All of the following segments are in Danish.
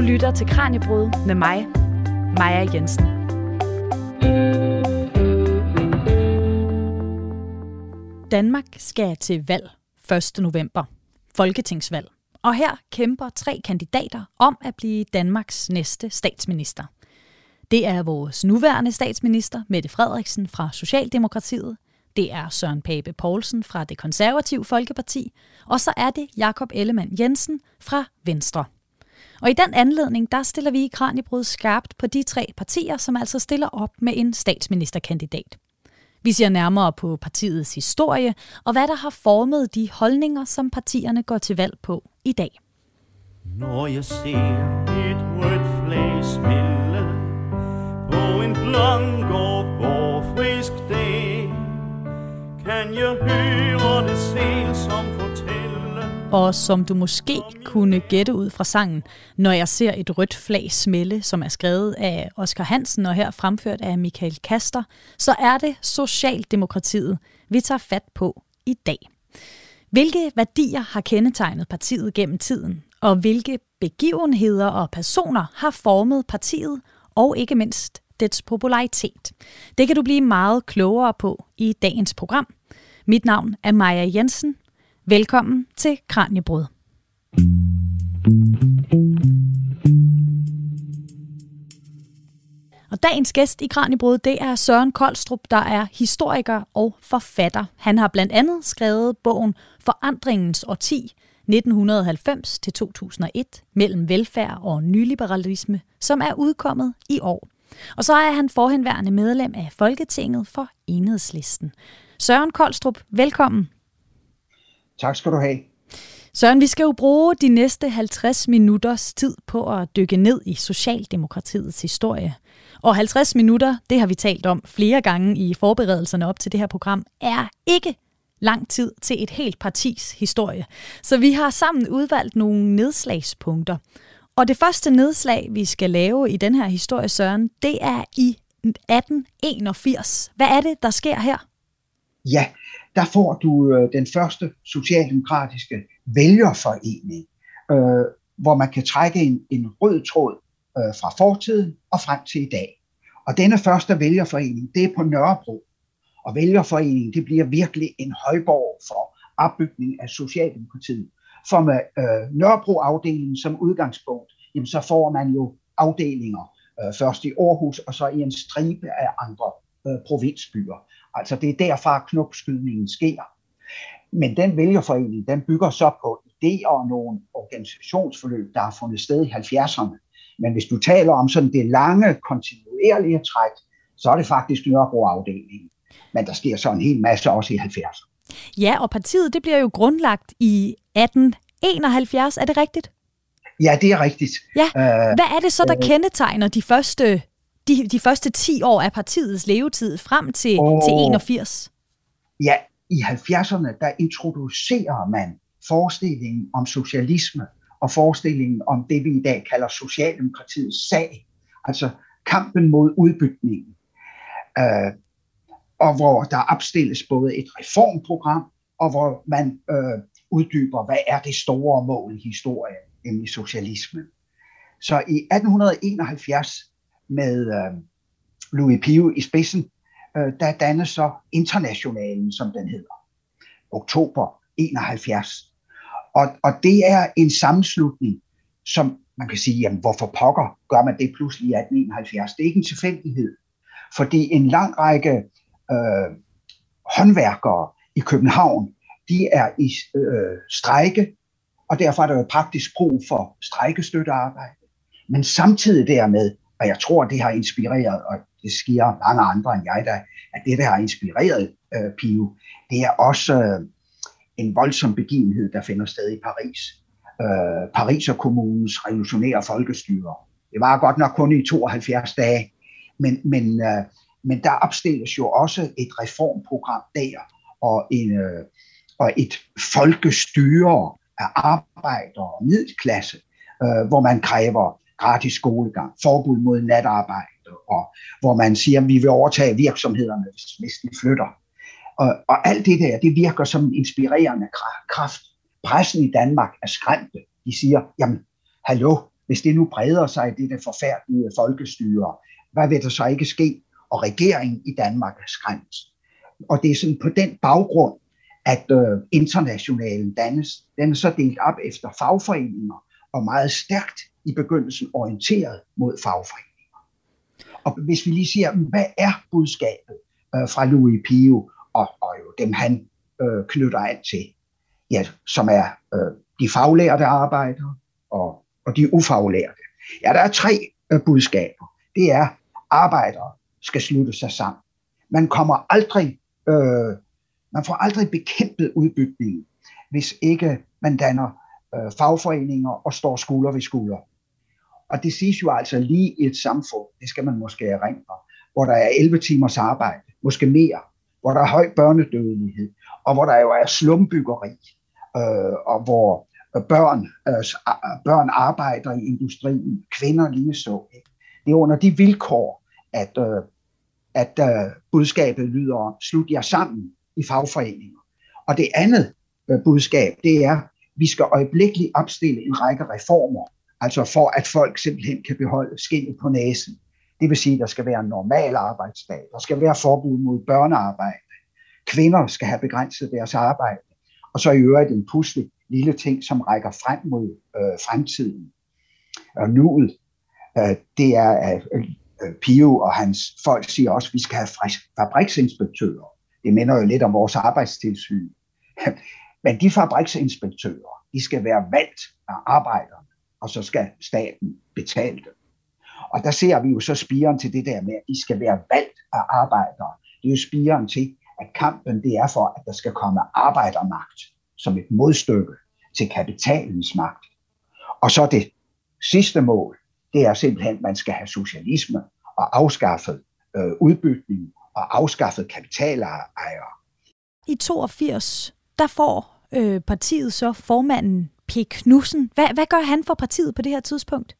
Du lytter til Kranjebrud med mig, Maja Jensen. Danmark skal til valg 1. november. Folketingsvalg. Og her kæmper tre kandidater om at blive Danmarks næste statsminister. Det er vores nuværende statsminister, Mette Frederiksen fra Socialdemokratiet. Det er Søren Pape Poulsen fra det konservative Folkeparti. Og så er det Jakob Ellemann Jensen fra Venstre. Og i den anledning, der stiller vi i Kranjebrud skarpt på de tre partier, som altså stiller op med en statsministerkandidat. Vi ser nærmere på partiets historie og hvad der har formet de holdninger, som partierne går til valg på i dag. Når jeg ser et rødt flag spille på en blank og forfrisk dag, kan jeg høre det selv som og som du måske kunne gætte ud fra sangen, når jeg ser et rødt flag smelle, som er skrevet af Oscar Hansen og her fremført af Michael Kaster, så er det Socialdemokratiet, vi tager fat på i dag. Hvilke værdier har kendetegnet partiet gennem tiden, og hvilke begivenheder og personer har formet partiet, og ikke mindst dets popularitet? Det kan du blive meget klogere på i dagens program. Mit navn er Maja Jensen, Velkommen til Kranjebrud. Og dagens gæst i Kranjebrud, det er Søren Koldstrup, der er historiker og forfatter. Han har blandt andet skrevet bogen Forandringens årti 1990-2001 mellem velfærd og nyliberalisme, som er udkommet i år. Og så er han forhenværende medlem af Folketinget for Enhedslisten. Søren Koldstrup, velkommen. Tak skal du have. Søren, vi skal jo bruge de næste 50 minutters tid på at dykke ned i Socialdemokratiets historie. Og 50 minutter, det har vi talt om flere gange i forberedelserne op til det her program, er ikke lang tid til et helt partis historie. Så vi har sammen udvalgt nogle nedslagspunkter. Og det første nedslag, vi skal lave i den her historie, Søren, det er i 1881. Hvad er det, der sker her? Ja, der får du øh, den første socialdemokratiske vælgerforening, øh, hvor man kan trække en, en rød tråd øh, fra fortiden og frem til i dag. Og denne første vælgerforening, det er på Nørrebro. Og vælgerforeningen, det bliver virkelig en højborg for opbygning af Socialdemokratiet. For med øh, Nørrebro-afdelingen som udgangspunkt, jamen, så får man jo afdelinger, øh, først i Aarhus og så i en stribe af andre øh, provinsbyer. Altså det er derfra knopskydningen sker. Men den vælgerforening, den bygger så på idéer og nogle organisationsforløb, der har fundet sted i 70'erne. Men hvis du taler om sådan det lange, kontinuerlige træk, så er det faktisk Nørrebro-afdelingen. Men der sker så en hel masse også i 70'erne. Ja, og partiet det bliver jo grundlagt i 1871, er det rigtigt? Ja, det er rigtigt. Ja. Hvad er det så, der øh, kendetegner de første de, de første 10 år af partiets levetid frem til, oh, til 81? Ja, i 70'erne, der introducerer man forestillingen om socialisme og forestillingen om det, vi i dag kalder Socialdemokratiets sag, altså kampen mod udbytningen. Øh, og hvor der opstilles både et reformprogram, og hvor man øh, uddyber, hvad er det store mål i historien, nemlig socialismen. Så i 1871 med øh, Louis Pio i spidsen, øh, der dannes så Internationalen, som den hedder, oktober 71. Og, og det er en sammenslutning, som man kan sige, jamen hvorfor pokker gør man det pludselig i 1871? Det er ikke en tilfældighed, fordi en lang række øh, håndværkere i København, de er i øh, strejke, og derfor er der jo praktisk brug for strejkestøttearbejde. Men samtidig dermed, og jeg tror, det har inspireret, og det sker mange andre end jeg, der, at det, der har inspireret øh, Pio, det er også øh, en voldsom begivenhed, der finder sted i Paris. Øh, Paris og kommunens revolutionære folkestyre. Det var godt nok kun i 72 dage, men, men, øh, men der opstilles jo også et reformprogram der, og, en, øh, og et folkestyre af arbejder og middelklasse, øh, hvor man kræver gratis skolegang, forbud mod natarbejde, og hvor man siger, at vi vil overtage virksomhederne, hvis de flytter. Og, og alt det der, det virker som en inspirerende kraft. Pressen i Danmark er skræmte. De siger, jamen, hallo, hvis det nu breder sig, det der forfærdelige folkestyre, hvad vil der så ikke ske? Og regeringen i Danmark er skræmt. Og det er sådan på den baggrund, at øh, internationalen dannes. Den er så delt op efter fagforeninger, og meget stærkt i begyndelsen orienteret mod fagforeninger. Og hvis vi lige siger, hvad er budskabet øh, fra Louis Pio, og, og jo dem han øh, knytter an til, ja, som er øh, de faglærte arbejdere og, og de ufaglærte. Ja, der er tre øh, budskaber. Det er, arbejdere skal slutte sig sammen. Man kommer aldrig, øh, man får aldrig bekæmpet udbygningen, hvis ikke man danner øh, fagforeninger og står skulder ved skulder. Og det siges jo altså lige i et samfund, det skal man måske erindre, hvor der er 11 timers arbejde, måske mere, hvor der er høj børnedødelighed, og hvor der jo er slumbyggeri, øh, og hvor øh, børn, øh, børn arbejder i industrien, kvinder lige så. Det er under de vilkår, at, øh, at øh, budskabet lyder, slut jer sammen i fagforeninger. Og det andet øh, budskab, det er, vi skal øjeblikkeligt opstille en række reformer, altså for at folk simpelthen kan beholde skinnet på næsen. Det vil sige, at der skal være en normal arbejdsdag, der skal være forbud mod børnearbejde, kvinder skal have begrænset deres arbejde, og så i øvrigt en pudselig lille ting, som rækker frem mod øh, fremtiden og nuet. Øh, det er, at øh, Pio og hans folk siger også, at vi skal have fabriksinspektører. Det minder jo lidt om vores arbejdstilsyn. Men de fabriksinspektører, de skal være valgt af arbejder og så skal staten betale dem. Og der ser vi jo så spiren til det der med, at de skal være valgt af arbejdere. Det er jo spiren til, at kampen det er for, at der skal komme arbejdermagt som et modstykke til kapitalens magt. Og så det sidste mål, det er simpelthen, at man skal have socialisme og afskaffet øh, udbytning og afskaffet kapitalejere. I 82, der får øh, partiet så formanden P. Knudsen. Hvad, hvad gør han for partiet på det her tidspunkt?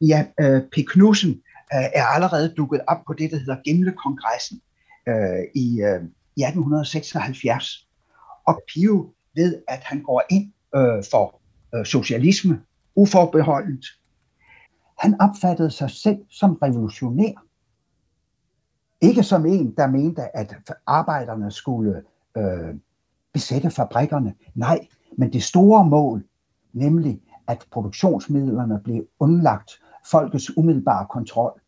Ja, øh, P. Knudsen øh, er allerede dukket op på det, der hedder Gimlekongressen øh, i, øh, i 1876. Og Pio ved, at han går ind øh, for øh, socialisme uforbeholdent. Han opfattede sig selv som revolutionær. Ikke som en, der mente, at arbejderne skulle øh, besætte fabrikkerne. Nej, men det store mål, nemlig at produktionsmidlerne blev undlagt folkets umiddelbare kontrol.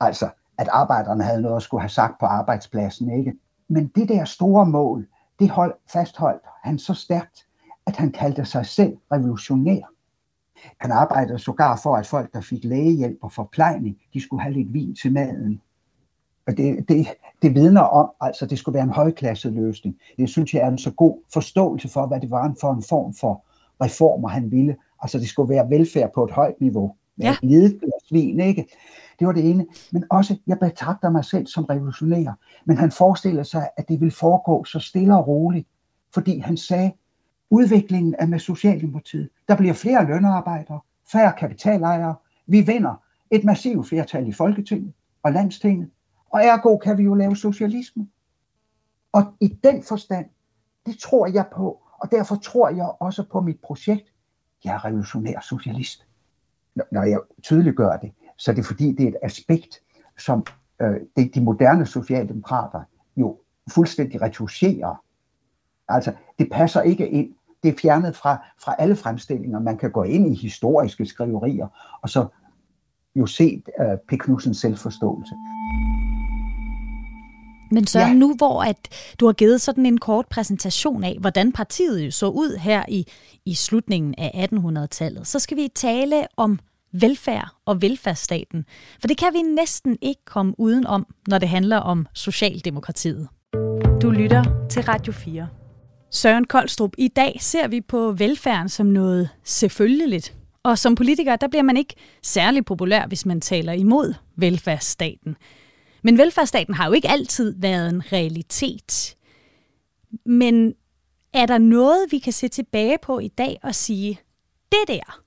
Altså, at arbejderne havde noget at skulle have sagt på arbejdspladsen, ikke? Men det der store mål, det hold, fastholdt han så stærkt, at han kaldte sig selv revolutionær. Han arbejdede sågar for, at folk, der fik lægehjælp og forplejning, de skulle have lidt vin til maden. Og det, det, det vidner om, altså det skulle være en højklasse løsning. Det synes jeg er en så god forståelse for, hvad det var for en form for reformer, han ville. Altså det skulle være velfærd på et højt niveau. Ja. Med svin, ikke? Det var det ene. Men også, jeg betragter mig selv som revolutionær. Men han forestiller sig, at det vil foregå så stille og roligt. Fordi han sagde, udviklingen er med Socialdemokratiet. Der bliver flere lønarbejdere, færre kapitalejere. Vi vinder et massivt flertal i Folketinget og Landstinget. Og ergo kan vi jo lave socialisme. Og i den forstand, det tror jeg på, og derfor tror jeg også på mit projekt. Jeg er revolutionær socialist. Når jeg tydeliggør det, så det fordi, det er et aspekt, som øh, det, de moderne socialdemokrater jo fuldstændig retuscherer. Altså, det passer ikke ind. Det er fjernet fra, fra alle fremstillinger. Man kan gå ind i historiske skriverier, og så jo se øh, P. Knudsens selvforståelse. Men så ja. nu hvor at du har givet sådan en kort præsentation af, hvordan partiet så ud her i, i slutningen af 1800-tallet, så skal vi tale om velfærd og velfærdsstaten. For det kan vi næsten ikke komme uden om, når det handler om Socialdemokratiet. Du lytter til Radio 4. Søren Koldstrup, i dag ser vi på velfærden som noget selvfølgeligt. Og som politiker, der bliver man ikke særlig populær, hvis man taler imod velfærdsstaten. Men velfærdsstaten har jo ikke altid været en realitet. Men er der noget, vi kan se tilbage på i dag og sige, det der,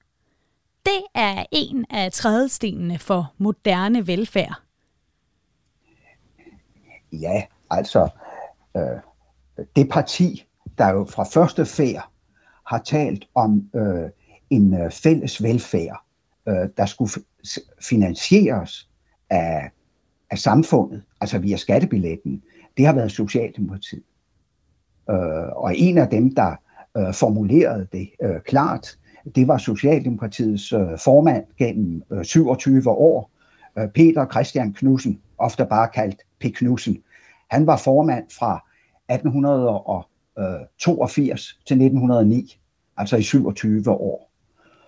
det er en af trædestenene for moderne velfærd? Ja, altså øh, det parti, der jo fra første færd har talt om øh, en øh, fælles velfærd, øh, der skulle finansieres af, af samfundet, altså via skattebilletten, det har været Socialdemokratiet. Øh, og en af dem, der øh, formulerede det øh, klart, det var Socialdemokratiets øh, formand gennem øh, 27 år, øh, Peter Christian Knudsen, ofte bare kaldt P. Knudsen. Han var formand fra 1882 øh, til 1909, altså i 27 år.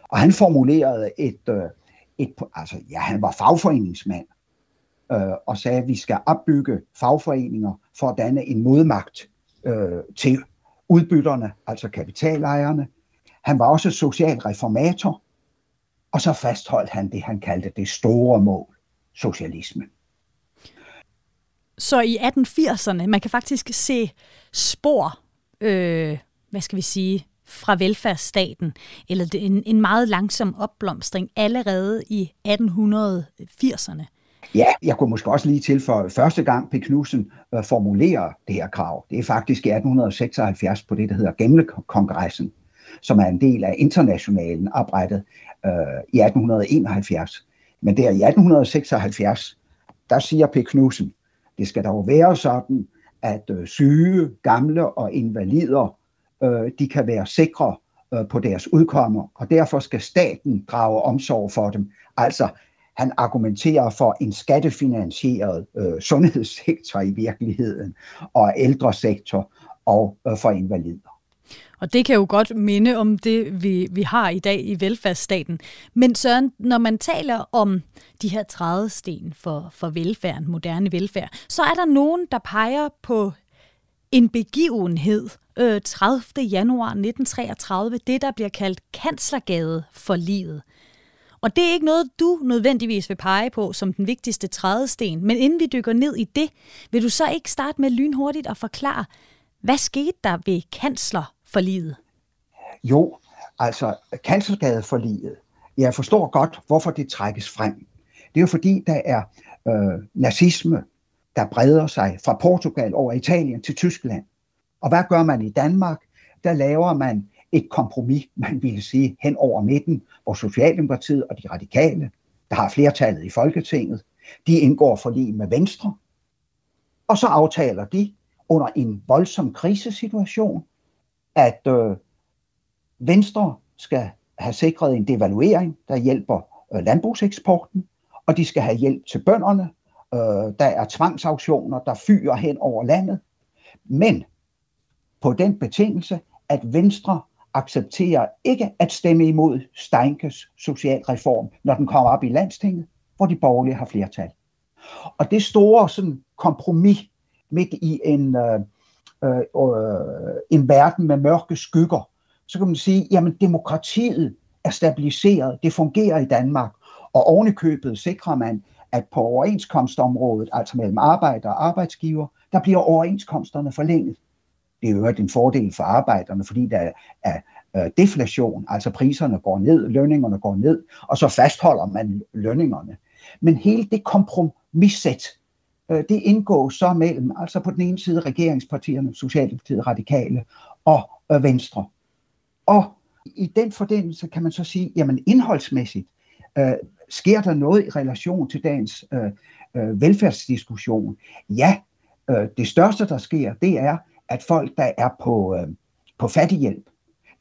Og han formulerede et, øh, et altså ja, han var fagforeningsmand, øh, og sagde, at vi skal opbygge fagforeninger for at danne en modmagt øh, til udbytterne, altså kapitalejerne. Han var også social reformator, og så fastholdt han det, han kaldte det store mål, socialisme. Så i 1880'erne, man kan faktisk se spor, øh, hvad skal vi sige, fra velfærdsstaten, eller en, en meget langsom opblomstring allerede i 1880'erne. Ja, jeg kunne måske også lige tilføje, første gang P. Knudsen øh, formulerer det her krav, det er faktisk i 1876 på det, der hedder Gemle-kongressen, som er en del af internationalen oprettet øh, i 1871. Men der i 1876, der siger P. Knudsen, det skal dog være sådan, at øh, syge, gamle og invalider, øh, de kan være sikre øh, på deres udkommer, og derfor skal staten drage omsorg for dem. Altså, han argumenterer for en skattefinansieret øh, sundhedssektor i virkeligheden, og ældresektor og øh, for invalider. Og det kan jo godt minde om det, vi, vi har i dag i velfærdsstaten. Men Søren, når man taler om de her trædesten for, for velfærden, moderne velfærd, så er der nogen, der peger på en begivenhed øh, 30. januar 1933, det der bliver kaldt Kanslergade for livet. Og det er ikke noget, du nødvendigvis vil pege på som den vigtigste trædesten. Men inden vi dykker ned i det, vil du så ikke starte med lynhurtigt at forklare, hvad skete der ved kanslerforliget? Jo, altså kanslergadeforliget. Jeg forstår godt, hvorfor det trækkes frem. Det er jo fordi, der er øh, nazisme, der breder sig fra Portugal over Italien til Tyskland. Og hvad gør man i Danmark? Der laver man et kompromis, man ville sige, hen over midten, hvor Socialdemokratiet og de radikale, der har flertallet i Folketinget, de indgår forlig med Venstre, og så aftaler de under en voldsom krisesituation, at øh, Venstre skal have sikret en devaluering, der hjælper øh, landbrugseksporten, og de skal have hjælp til bønderne. Øh, der er tvangsauktioner, der fyrer hen over landet. Men på den betingelse, at Venstre accepterer ikke at stemme imod Steinkes socialreform, når den kommer op i landstinget, hvor de borgerlige har flertal. Og det store sådan, kompromis midt i en, øh, øh, øh, en verden med mørke skygger, så kan man sige, jamen demokratiet er stabiliseret, det fungerer i Danmark, og ovenikøbet sikrer man, at på overenskomstområdet, altså mellem arbejder og arbejdsgiver, der bliver overenskomsterne forlænget. Det er jo en fordel for arbejderne, fordi der er øh, deflation, altså priserne går ned, lønningerne går ned, og så fastholder man lønningerne. Men hele det kompromissæt, øh, det indgår så mellem, altså på den ene side regeringspartierne, Socialdemokratiet, Radikale og øh, Venstre. Og i den fordelelse kan man så sige, jamen indholdsmæssigt, øh, sker der noget i relation til dagens øh, øh, velfærdsdiskussion? Ja, øh, det største, der sker, det er, at folk, der er på, øh, på fattighjælp,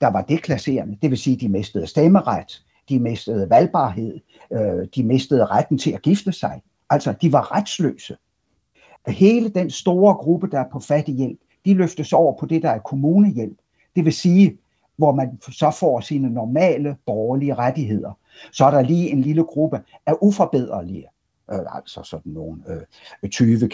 der var deklasserende, det vil sige, de mistede stemmeret, de mistede valgbarhed, øh, de mistede retten til at gifte sig. Altså, de var retsløse. Hele den store gruppe, der er på fattighjælp, de løftes over på det, der er kommunehjælp. Det vil sige, hvor man så får sine normale borgerlige rettigheder. Så er der lige en lille gruppe af uforbederlige øh, altså sådan nogle øh, 20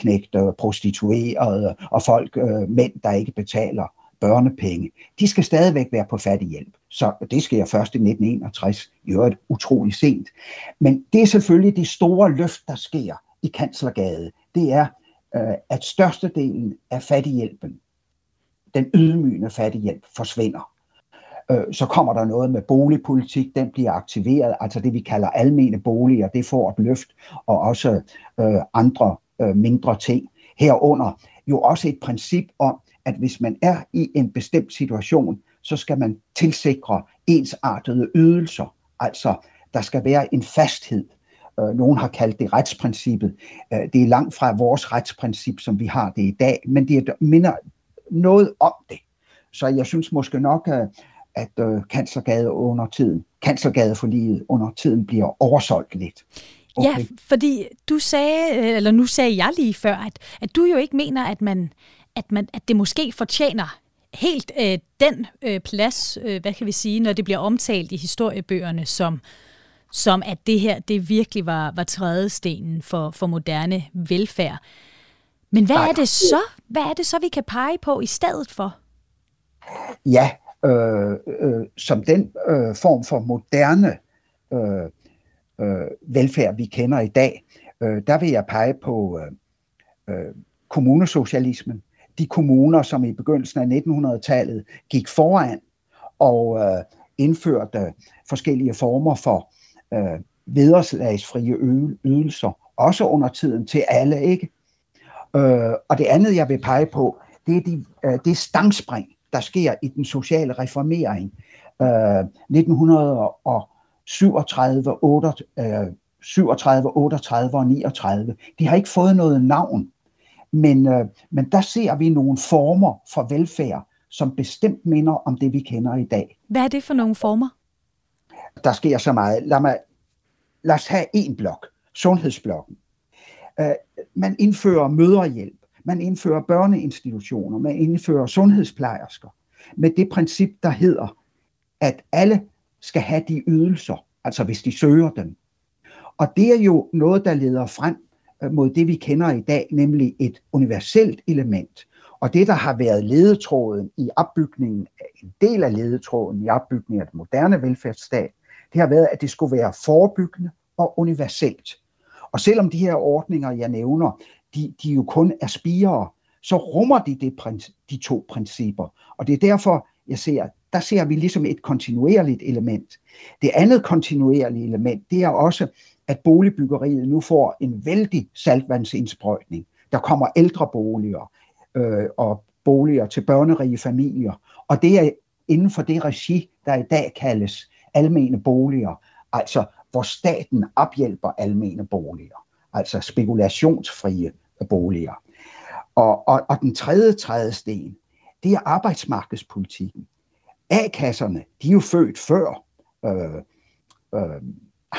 prostituerede og folk, øh, mænd, der ikke betaler børnepenge. De skal stadigvæk være på fattighjælp. Så det sker først i 1961, i øvrigt utrolig sent. Men det er selvfølgelig det store løft, der sker i Kanslergade. Det er, øh, at størstedelen af fattighjælpen, den ydmygende fattighjælp, forsvinder. Øh, så kommer der noget med boligpolitik, den bliver aktiveret, altså det vi kalder almene boliger, det får et løft, og også øh, andre øh, mindre ting. Herunder jo også et princip om, at hvis man er i en bestemt situation, så skal man tilsikre ensartede ydelser. Altså, der skal være en fasthed. Øh, nogen har kaldt det retsprincippet. Øh, det er langt fra vores retsprincip, som vi har det i dag, men det minder noget om det. Så jeg synes måske nok, at, øh, Kanslergade under tiden, Kanslergade for livet under tiden bliver oversolgt lidt. Okay. Ja, fordi du sagde, eller nu sagde jeg lige før, at, at du jo ikke mener, at man, at man, at det måske fortjener helt øh, den øh, plads, øh, hvad kan vi sige, når det bliver omtalt i historiebøgerne som, som at det her, det virkelig var, var trædestenen for, for moderne velfærd. Men hvad Nej. er det så? Hvad er det så, vi kan pege på i stedet for? Ja, øh, øh, som den øh, form for moderne øh, øh, velfærd, vi kender i dag, øh, der vil jeg pege på øh, øh, kommunesocialismen. De kommuner, som i begyndelsen af 1900-tallet gik foran og øh, indførte forskellige former for øh, vederslagsfrie ydelser, også under tiden til alle, ikke? Øh, og det andet, jeg vil pege på, det er, de, øh, det er stangspring, der sker i den sociale reformering. Øh, 1937, 8, øh, 37, 38 og 39. De har ikke fået noget navn, men, øh, men der ser vi nogle former for velfærd, som bestemt minder om det, vi kender i dag. Hvad er det for nogle former? Der sker så meget. Lad, mig, lad os have en blok, sundhedsblokken. Øh, man indfører møderhjælp, man indfører børneinstitutioner, man indfører sundhedsplejersker, med det princip, der hedder, at alle skal have de ydelser, altså hvis de søger dem. Og det er jo noget, der leder frem øh, mod det, vi kender i dag, nemlig et universelt element. Og det, der har været ledetråden i opbygningen, en del af ledetråden i opbygningen af den moderne velfærdsstat, det har været, at det skulle være forebyggende og universelt. Og selvom de her ordninger, jeg nævner, de, de jo kun er spire, så rummer de det, de to principper. Og det er derfor, jeg ser, der ser vi ligesom et kontinuerligt element. Det andet kontinuerlige element, det er også, at boligbyggeriet nu får en vældig saltvandsindsprøjtning. Der kommer ældre boliger øh, og boliger til børnerige familier. Og det er inden for det regi, der i dag kaldes almene boliger, altså hvor staten ophjælper almene boliger, altså spekulationsfrie boliger. Og, og, og den tredje trædesten, det er arbejdsmarkedspolitikken. A-kasserne, de er jo født før, øh, øh,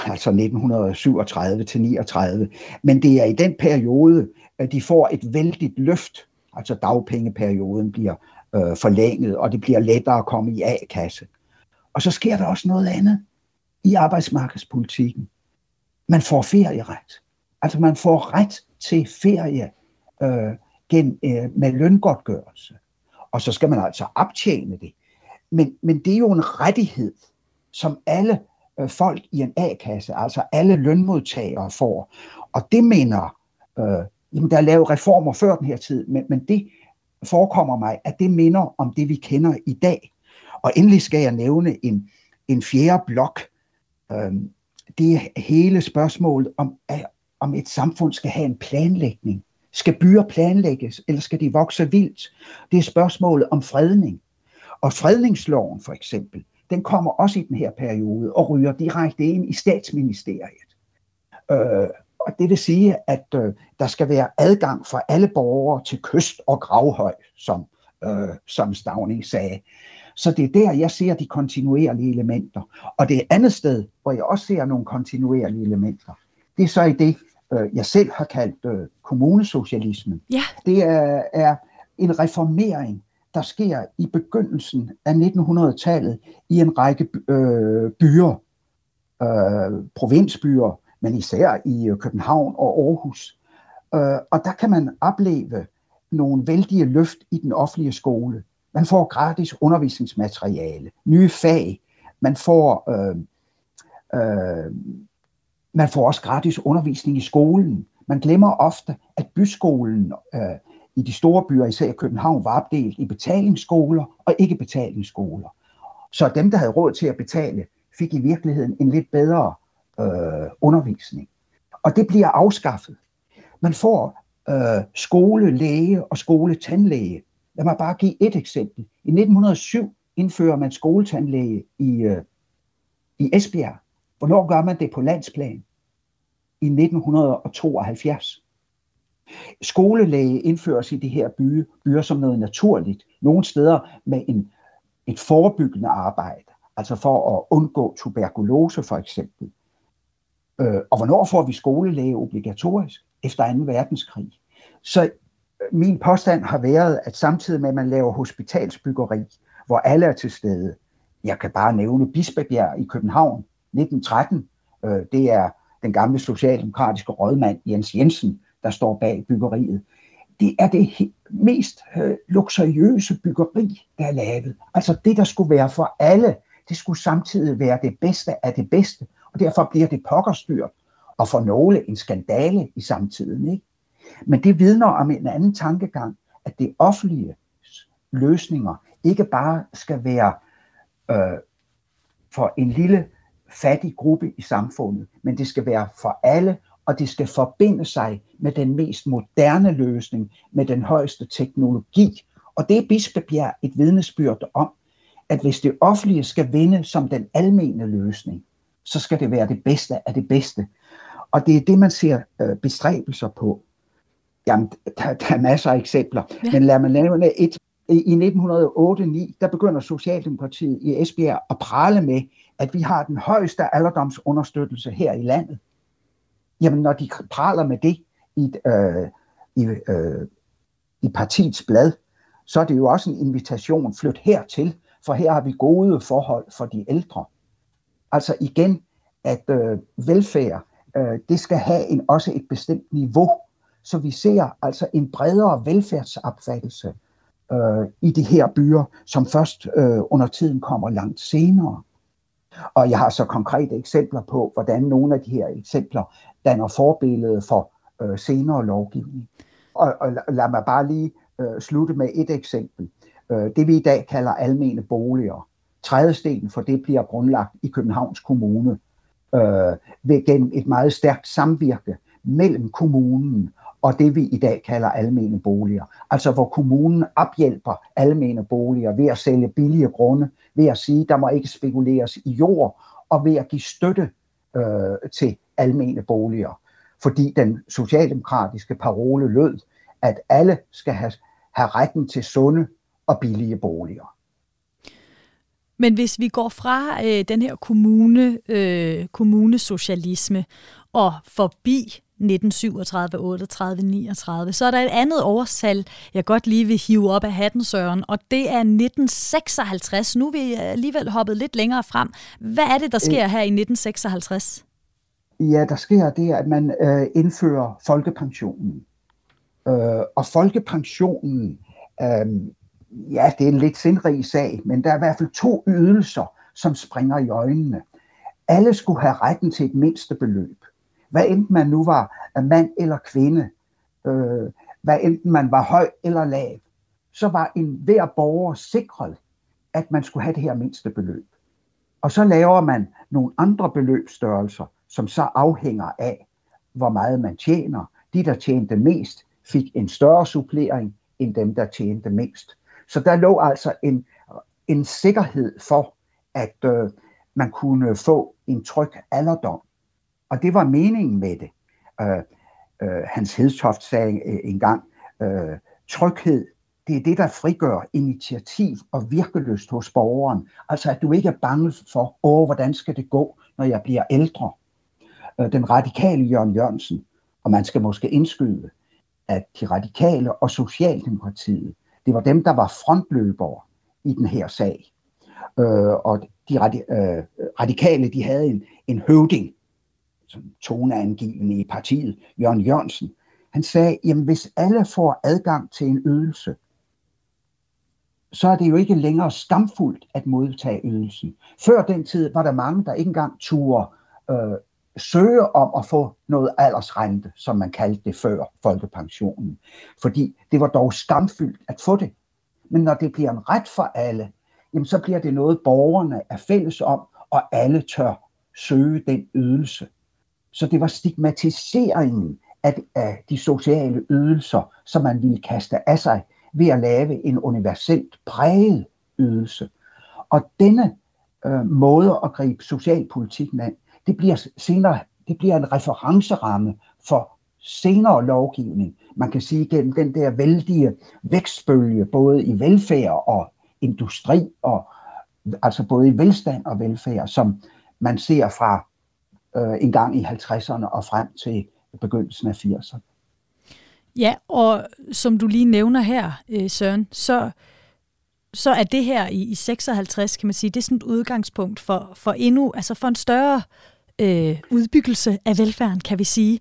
altså 1937 til 39, men det er i den periode, at de får et vældigt løft, altså dagpengeperioden bliver øh, forlænget, og det bliver lettere at komme i A-kasse. Og så sker der også noget andet i arbejdsmarkedspolitikken. Man får ferieret. Altså man får ret til ferie øh, gen, øh, med løngodtgørelse. Og så skal man altså optjene det. Men, men det er jo en rettighed, som alle øh, folk i en A-kasse, altså alle lønmodtagere får. Og det mener, øh, jamen der er lavet reformer før den her tid, men, men det forekommer mig, at det minder om det, vi kender i dag. Og endelig skal jeg nævne en, en fjerde blok. Øh, det er hele spørgsmålet om, om et samfund skal have en planlægning. Skal byer planlægges, eller skal de vokse vildt? Det er spørgsmålet om fredning. Og fredningsloven for eksempel, den kommer også i den her periode og ryger direkte ind i statsministeriet. Øh, og det vil sige, at øh, der skal være adgang for alle borgere til kyst og gravhøj, som, øh, som Stavning sagde. Så det er der, jeg ser de kontinuerlige elementer. Og det andet sted, hvor jeg også ser nogle kontinuerlige elementer, det er så i det, øh, jeg selv har kaldt øh, kommunesocialismen. Ja. Det er, er en reformering, der sker i begyndelsen af 1900-tallet i en række øh, byer, øh, provinsbyer, men især i øh, København og Aarhus. Øh, og der kan man opleve nogle vældige løft i den offentlige skole. Man får gratis undervisningsmateriale, nye fag, man får øh, øh, man får også gratis undervisning i skolen. Man glemmer ofte, at byskolen øh, i de store byer, især København, var opdelt i betalingsskoler og ikke betalingsskoler. Så dem, der havde råd til at betale, fik i virkeligheden en lidt bedre øh, undervisning. Og det bliver afskaffet. Man får øh, skolelæge og skoletandlæge. Lad mig bare give et eksempel. I 1907 indfører man skoletandlæge i, øh, i Esbjerg. Hvornår gør man det på landsplan? I 1972. Skolelæge indføres i de her byer, byer som noget naturligt. Nogle steder med en, et forebyggende arbejde, altså for at undgå tuberkulose for eksempel. Øh, og hvornår får vi skolelæge obligatorisk? Efter 2. verdenskrig. Så øh, min påstand har været, at samtidig med at man laver hospitalsbyggeri, hvor alle er til stede, jeg kan bare nævne Bispebjerg i København 1913, øh, det er den gamle socialdemokratiske rådmand Jens Jensen, der står bag byggeriet. Det er det mest øh, luksuriøse byggeri, der er lavet. Altså det, der skulle være for alle, det skulle samtidig være det bedste af det bedste, og derfor bliver det pokkerstyrt, og for nogle en skandale i samtiden. Ikke? Men det vidner om en anden tankegang, at det offentlige løsninger ikke bare skal være øh, for en lille fattig gruppe i samfundet, men det skal være for alle, og det skal forbinde sig med den mest moderne løsning, med den højeste teknologi. Og det er Bispebjerg et vidnesbyrd om, at hvis det offentlige skal vinde som den almene løsning, så skal det være det bedste af det bedste. Og det er det, man ser øh, bestræbelser på. Jamen, der, der er masser af eksempler, ja. men lad mig nævne et. I 1908-9, der begynder Socialdemokratiet i Esbjerg at prale med, at vi har den højeste alderdomsunderstøttelse her i landet. Jamen, når de praler med det i, øh, i, øh, i partiets blad, så er det jo også en invitation, flyt hertil, for her har vi gode forhold for de ældre. Altså igen, at øh, velfærd, øh, det skal have en, også et bestemt niveau, så vi ser altså en bredere velfærdsopfattelse øh, i de her byer, som først øh, under tiden kommer langt senere. Og jeg har så konkrete eksempler på, hvordan nogle af de her eksempler danner forbillede for øh, senere lovgivning. Og, og lad mig bare lige øh, slutte med et eksempel. Øh, det vi i dag kalder almene boliger. Trædesten for det bliver grundlagt i Københavns Kommune øh, ved gennem et meget stærkt samvirke mellem kommunen og det vi i dag kalder almene boliger. Altså hvor kommunen ophjælper almene boliger ved at sælge billige grunde, ved at sige, der må ikke spekuleres i jord, og ved at give støtte øh, til almene boliger. Fordi den socialdemokratiske parole lød, at alle skal have, have retten til sunde og billige boliger. Men hvis vi går fra øh, den her kommune, øh, kommunesocialisme og forbi 1937, 38, 39. Så er der et andet årstal, jeg godt lige vil hive op af hatten, Søren, og det er 1956. Nu er vi alligevel hoppet lidt længere frem. Hvad er det, der sker her i 1956? Ja, der sker det, at man øh, indfører folkepensionen. Øh, og folkepensionen, øh, ja, det er en lidt sindrig sag, men der er i hvert fald to ydelser, som springer i øjnene. Alle skulle have retten til et mindste beløb. Hvad enten man nu var øh, mand eller kvinde, øh, hvad enten man var høj eller lav, så var en hver borger sikret, at man skulle have det her mindste beløb. Og så laver man nogle andre beløbsstørrelser, som så afhænger af, hvor meget man tjener. De, der tjente mest, fik en større supplering end dem, der tjente mindst. Så der lå altså en, en sikkerhed for, at øh, man kunne få en tryg alderdom. Og det var meningen med det. Øh, øh, Hans Hedstoft sagde øh, engang, øh, tryghed, det er det, der frigør initiativ og virkelyst hos borgeren. Altså at du ikke er bange for, åh, hvordan skal det gå, når jeg bliver ældre. Øh, den radikale Jørgen Jørgensen, og man skal måske indskyde, at de radikale og Socialdemokratiet, det var dem, der var frontløbere i den her sag. Øh, og de øh, radikale, de havde en, en høvding, toneangivende i partiet, Jørgen Jørgensen, han sagde, jamen hvis alle får adgang til en ydelse, så er det jo ikke længere skamfuldt at modtage ydelsen. Før den tid var der mange, der ikke engang turde øh, søge om at få noget aldersrente, som man kaldte det før folkepensionen. Fordi det var dog skamfyldt at få det. Men når det bliver en ret for alle, jamen så bliver det noget, borgerne er fælles om, og alle tør søge den ydelse. Så det var stigmatiseringen af, af de sociale ydelser, som man ville kaste af sig ved at lave en universelt præget ydelse. Og denne øh, måde at gribe socialpolitikken an, det bliver senere det bliver en referenceramme for senere lovgivning. Man kan sige gennem den der vældige vækstbølge, både i velfærd og industri, og altså både i velstand og velfærd, som man ser fra øh, en gang i 50'erne og frem til begyndelsen af 80'erne. Ja, og som du lige nævner her, øh, Søren, så, så er det her i, i 56, kan man sige, det er sådan et udgangspunkt for, for endnu, altså for en større øh, udbyggelse af velfærden, kan vi sige.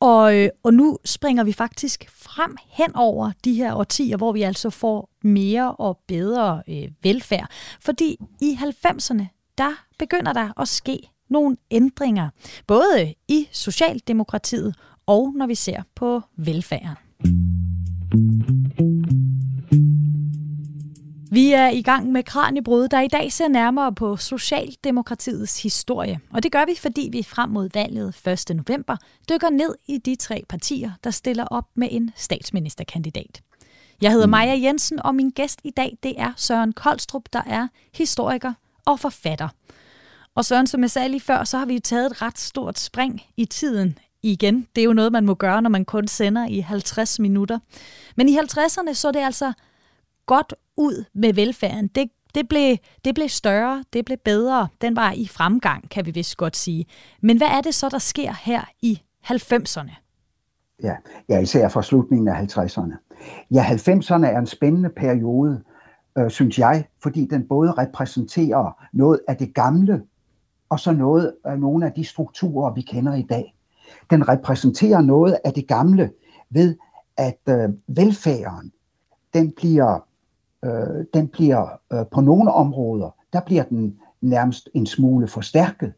Og, øh, og nu springer vi faktisk frem hen over de her årtier, hvor vi altså får mere og bedre øh, velfærd. Fordi i 90'erne, der begynder der at ske nogle ændringer, både i Socialdemokratiet og når vi ser på velfærden. Vi er i gang med Kranjebrud, der i dag ser nærmere på Socialdemokratiets historie. Og det gør vi, fordi vi frem mod valget 1. november dykker ned i de tre partier, der stiller op med en statsministerkandidat. Jeg hedder Maja Jensen, og min gæst i dag det er Søren Koldstrup, der er historiker og forfatter. Og Søren, som jeg sagde lige før, så har vi taget et ret stort spring i tiden igen. Det er jo noget, man må gøre, når man kun sender i 50 minutter. Men i 50'erne så er det altså godt ud med velfærden. Det, det, blev, det blev større, det blev bedre. Den var i fremgang, kan vi vist godt sige. Men hvad er det så, der sker her i 90'erne? Ja, ja især fra slutningen af 50'erne. Ja, 90'erne er en spændende periode, øh, synes jeg, fordi den både repræsenterer noget af det gamle, og så noget af nogle af de strukturer, vi kender i dag. Den repræsenterer noget af det gamle ved, at øh, velfærden, den bliver øh, den bliver øh, på nogle områder, der bliver den nærmest en smule forstærket,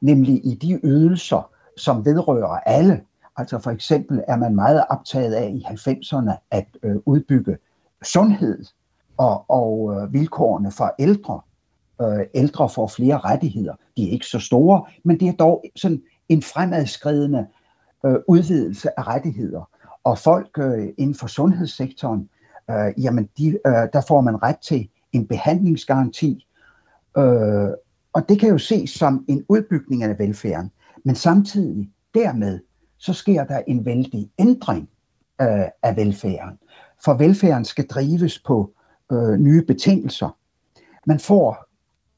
nemlig i de ydelser, som vedrører alle. Altså for eksempel er man meget optaget af i 90'erne at øh, udbygge sundhed og, og øh, vilkårene for ældre. Øh, ældre får flere rettigheder. De er ikke så store, men det er dog sådan en fremadskridende øh, udvidelse af rettigheder. Og folk øh, inden for sundhedssektoren øh, jamen de, øh, der får man ret til en behandlingsgaranti. Øh, og det kan jo ses som en udbygning af velfærden. Men samtidig dermed, så sker der en vældig ændring øh, af velfærden. For velfærden skal drives på øh, nye betingelser. Man får,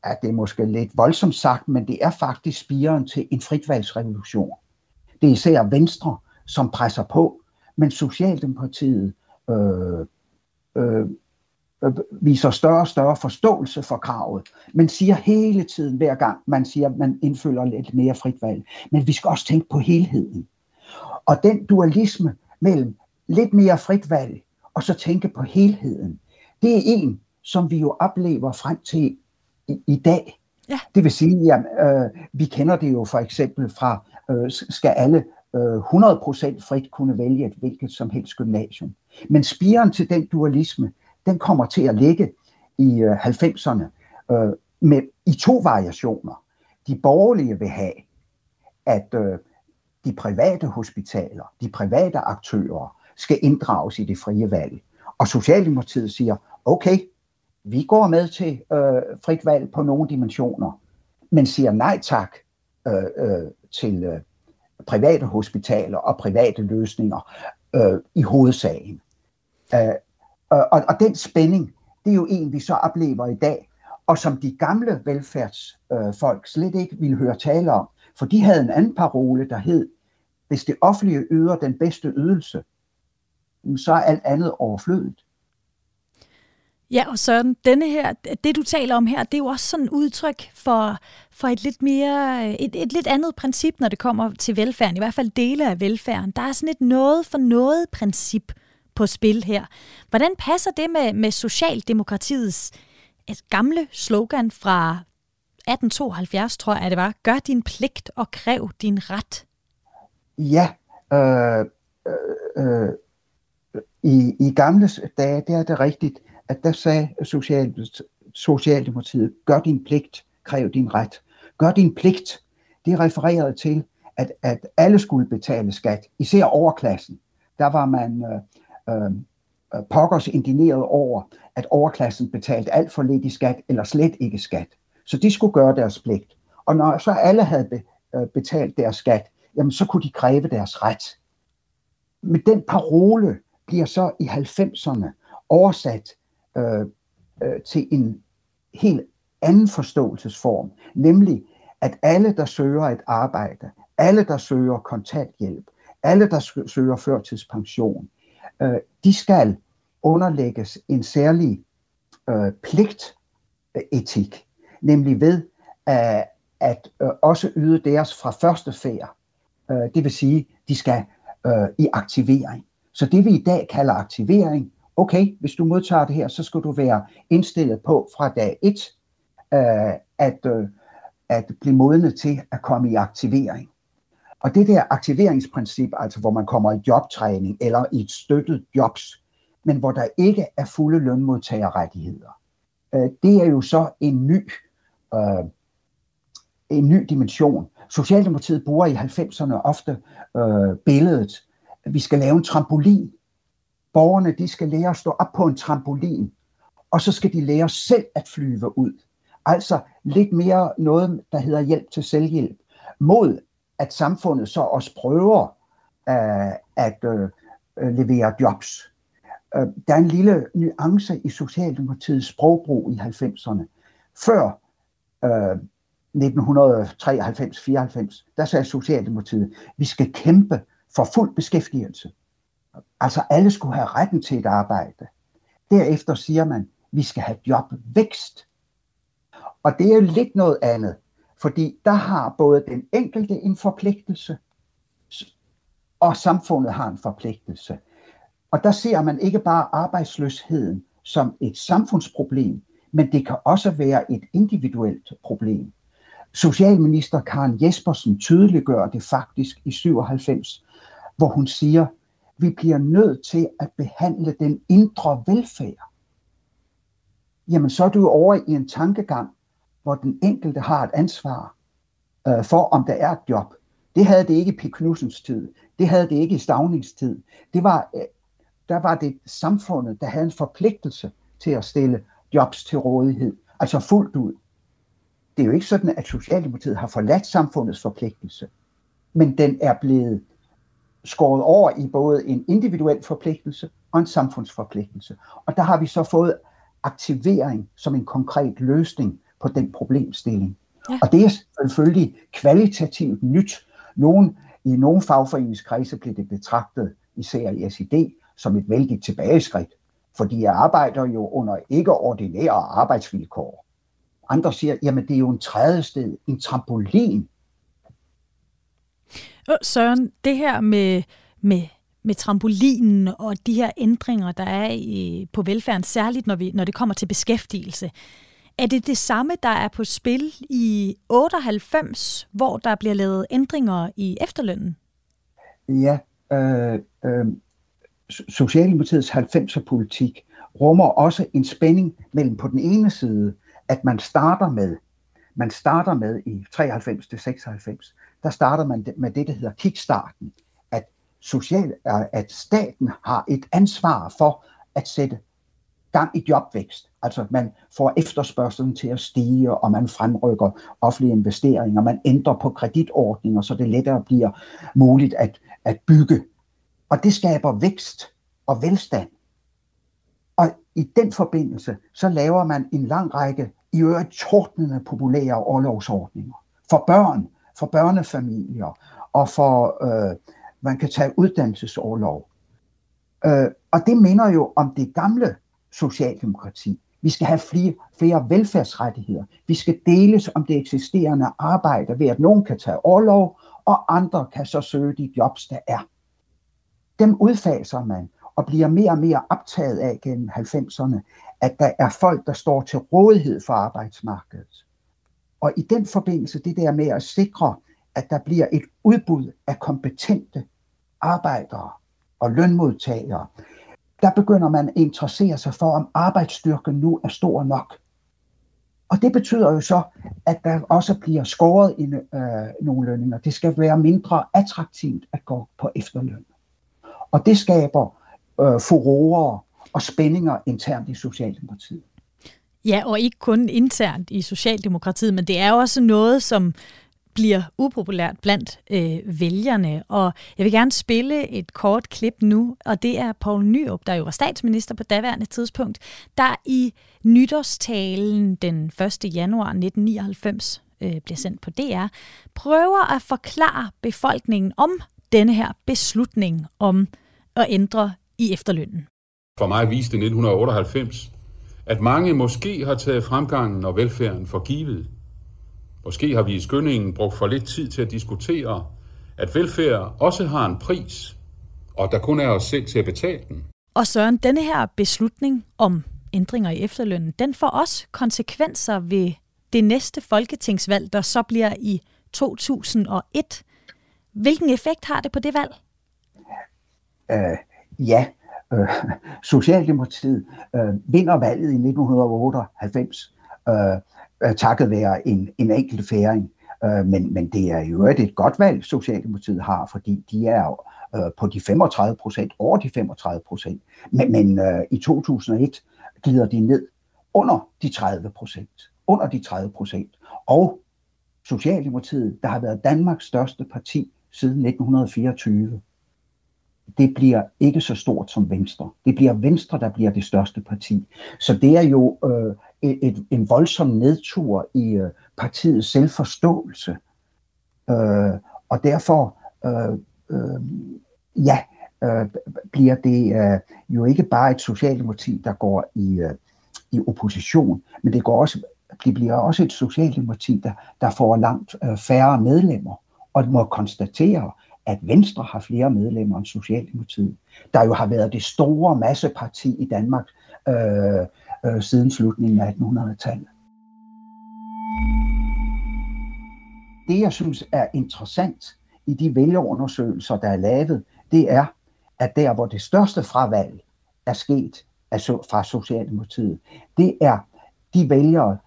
at det er måske lidt voldsomt sagt, men det er faktisk spiren til en fritvalgsrevolution. Det er især Venstre, som presser på, men Socialdemokratiet øh, Øh, øh, viser større og større forståelse for kravet, men siger hele tiden, hver gang man siger, at man indfølger lidt mere fritvalg. Men vi skal også tænke på helheden. Og den dualisme mellem lidt mere fritvalg og så tænke på helheden, det er en, som vi jo oplever frem til i, i dag. Ja. Det vil sige, at øh, vi kender det jo for eksempel fra, øh, skal alle øh, 100% frit kunne vælge et hvilket som helst gymnasium. Men spiren til den dualisme, den kommer til at ligge i øh, 90'erne øh, med, i to variationer. De borgerlige vil have, at øh, de private hospitaler, de private aktører, skal inddrages i det frie valg. Og Socialdemokratiet siger, okay, vi går med til øh, frit valg på nogle dimensioner, men siger nej tak øh, øh, til øh, private hospitaler og private løsninger øh, i hovedsagen. Øh, og, og den spænding, det er jo en, vi så oplever i dag, og som de gamle velfærdsfolk øh, slet ikke ville høre tale om, for de havde en anden parole, der hed, hvis det offentlige yder den bedste ydelse, så er alt andet overflødigt. Ja, og Søren, denne her, det du taler om her, det er jo også sådan et udtryk for, for et lidt mere, et, et lidt andet princip, når det kommer til velfærden, i hvert fald dele af velfærden. Der er sådan et noget for noget princip på spil her. Hvordan passer det med, med Socialdemokratiets et gamle slogan fra 1872, tror jeg det var, gør din pligt og kræv din ret? Ja, øh, øh, øh, i, i gamle dage, det er det rigtigt at der sagde Social, Socialdemokratiet, gør din pligt, kræv din ret. Gør din pligt. Det refererede til, at, at alle skulle betale skat, især overklassen. Der var man øh, øh, øh pokkers indineret over, at overklassen betalte alt for lidt i skat, eller slet ikke skat. Så de skulle gøre deres pligt. Og når så alle havde øh, betalt deres skat, jamen så kunne de kræve deres ret. Men den parole bliver så i 90'erne oversat øh, øh, til en helt anden forståelsesform, nemlig at alle, der søger et arbejde, alle, der søger kontanthjælp, alle, der søger førtidspension, øh, de skal underlægges en særlig øh, pligtetik, nemlig ved at, at øh, også yde deres fra første færd. Øh, det vil sige, de skal øh, i aktivering. Så det vi i dag kalder aktivering, okay, hvis du modtager det her, så skal du være indstillet på fra dag 1, øh, at, øh, at blive modnet til at komme i aktivering. Og det der aktiveringsprincip, altså hvor man kommer i jobtræning eller i et støttet jobs, men hvor der ikke er fulde lønmodtagerrettigheder, øh, det er jo så en ny, øh, en ny dimension. Socialdemokratiet bruger i 90'erne ofte øh, billedet, at vi skal lave en trampolin. Borgerne de skal lære at stå op på en trampolin, og så skal de lære selv at flyve ud. Altså lidt mere noget, der hedder hjælp til selvhjælp, mod at samfundet så også prøver øh, at øh, øh levere jobs. Øh, der er en lille nuance i Socialdemokratiets sprogbrug i 90'erne. Før øh, 1993-94, der sagde Socialdemokratiet, vi skal kæmpe for fuld beskæftigelse. Altså alle skulle have retten til et arbejde. Derefter siger man, vi skal have jobvækst. Og det er jo lidt noget andet, fordi der har både den enkelte en forpligtelse, og samfundet har en forpligtelse. Og der ser man ikke bare arbejdsløsheden som et samfundsproblem, men det kan også være et individuelt problem. Socialminister Karen Jespersen tydeliggør det faktisk i 97, hvor hun siger, vi bliver nødt til at behandle den indre velfærd. Jamen så er du over i en tankegang, hvor den enkelte har et ansvar øh, for, om der er et job. Det havde det ikke i P. Knudsens tid. Det havde det ikke i Stavnings tid. Det var, øh, der var det samfundet, der havde en forpligtelse til at stille jobs til rådighed. Altså fuldt ud. Det er jo ikke sådan, at Socialdemokratiet har forladt samfundets forpligtelse. Men den er blevet skåret over i både en individuel forpligtelse og en samfundsforpligtelse. Og der har vi så fået aktivering som en konkret løsning på den problemstilling. Ja. Og det er selvfølgelig kvalitativt nyt. Nogen, I nogle fagforeningskredse bliver det betragtet, især i SID, som et vældigt tilbageskridt, fordi jeg arbejder jo under ikke ordinære arbejdsvilkår. Andre siger, jamen det er jo en tredje sted, en trampolin. Søren, det her med, med, med trampolinen og de her ændringer, der er i, på velfærden, særligt når, vi, når det kommer til beskæftigelse, er det det samme, der er på spil i 98, hvor der bliver lavet ændringer i efterlønnen? Ja, øh, øh, Socialdemokratiets 90'er politik rummer også en spænding mellem på den ene side, at man starter med, man starter med i 93 til 96, der starter man med det, der hedder kickstarten, at, social, øh, at staten har et ansvar for at sætte gang i jobvækst. Altså man får efterspørgselen til at stige, og man fremrykker offentlige investeringer, man ændrer på kreditordninger, så det lettere bliver muligt at, at bygge. Og det skaber vækst og velstand. Og i den forbindelse, så laver man en lang række i øvrigt tordnende populære overlovsordninger for børn, for børnefamilier og for, øh, man kan tage uddannelsesårlov. Øh, og det minder jo om det gamle socialdemokrati. Vi skal have flere, flere velfærdsrettigheder. Vi skal deles om det eksisterende arbejde ved, at nogen kan tage overlov, og andre kan så søge de jobs, der er. Dem udfaser man og bliver mere og mere optaget af gennem 90'erne, at der er folk, der står til rådighed for arbejdsmarkedet. Og i den forbindelse, det der med at sikre, at der bliver et udbud af kompetente arbejdere og lønmodtagere, der begynder man at interessere sig for, om arbejdsstyrken nu er stor nok. Og det betyder jo så, at der også bliver skåret i øh, nogle lønninger. Det skal være mindre attraktivt at gå på efterløn. Og det skaber øh, furorer og spændinger internt i Socialdemokratiet. Ja, og ikke kun internt i Socialdemokratiet, men det er også noget, som bliver upopulært blandt øh, vælgerne. Og jeg vil gerne spille et kort klip nu, og det er Poul Nyrup, der jo var statsminister på daværende tidspunkt, der i nytårstalen den 1. januar 1999 øh, bliver sendt på DR, prøver at forklare befolkningen om denne her beslutning om at ændre i efterlønnen. For mig viste 1998, at mange måske har taget fremgangen og velfærden for givet. Måske har vi i skyndingen brugt for lidt tid til at diskutere, at velfærd også har en pris, og der kun er os selv til at betale den. Og Søren, denne her beslutning om ændringer i efterlønnen, den får også konsekvenser ved det næste folketingsvalg, der så bliver i 2001. Hvilken effekt har det på det valg? Uh, ja, Øh, Socialdemokratiet øh, vinder valget i 1998 øh, øh, takket være en, en enkelt færing. Øh, men, men det er jo et godt valg, Socialdemokratiet har, fordi de er uh, på de 35 procent, over de 35 procent. Men, men øh, i 2001 glider de ned under de 30 procent. Under de 30 procent. Og Socialdemokratiet, der har været Danmarks største parti siden 1924, det bliver ikke så stort som Venstre. Det bliver Venstre, der bliver det største parti. Så det er jo øh, et, en voldsom nedtur i øh, partiets selvforståelse. Øh, og derfor, øh, øh, ja, øh, bliver det øh, jo ikke bare et socialdemokrati, der går i, øh, i opposition, men det, går også, det bliver også et socialdemokrati, der, der får langt øh, færre medlemmer, og må konstatere, at Venstre har flere medlemmer end Socialdemokratiet, der jo har været det store masseparti i Danmark øh, øh, siden slutningen af 1800-tallet. Det, jeg synes er interessant i de vælgerundersøgelser, der er lavet, det er, at der, hvor det største fravalg er sket altså fra Socialdemokratiet, det er de vælgere,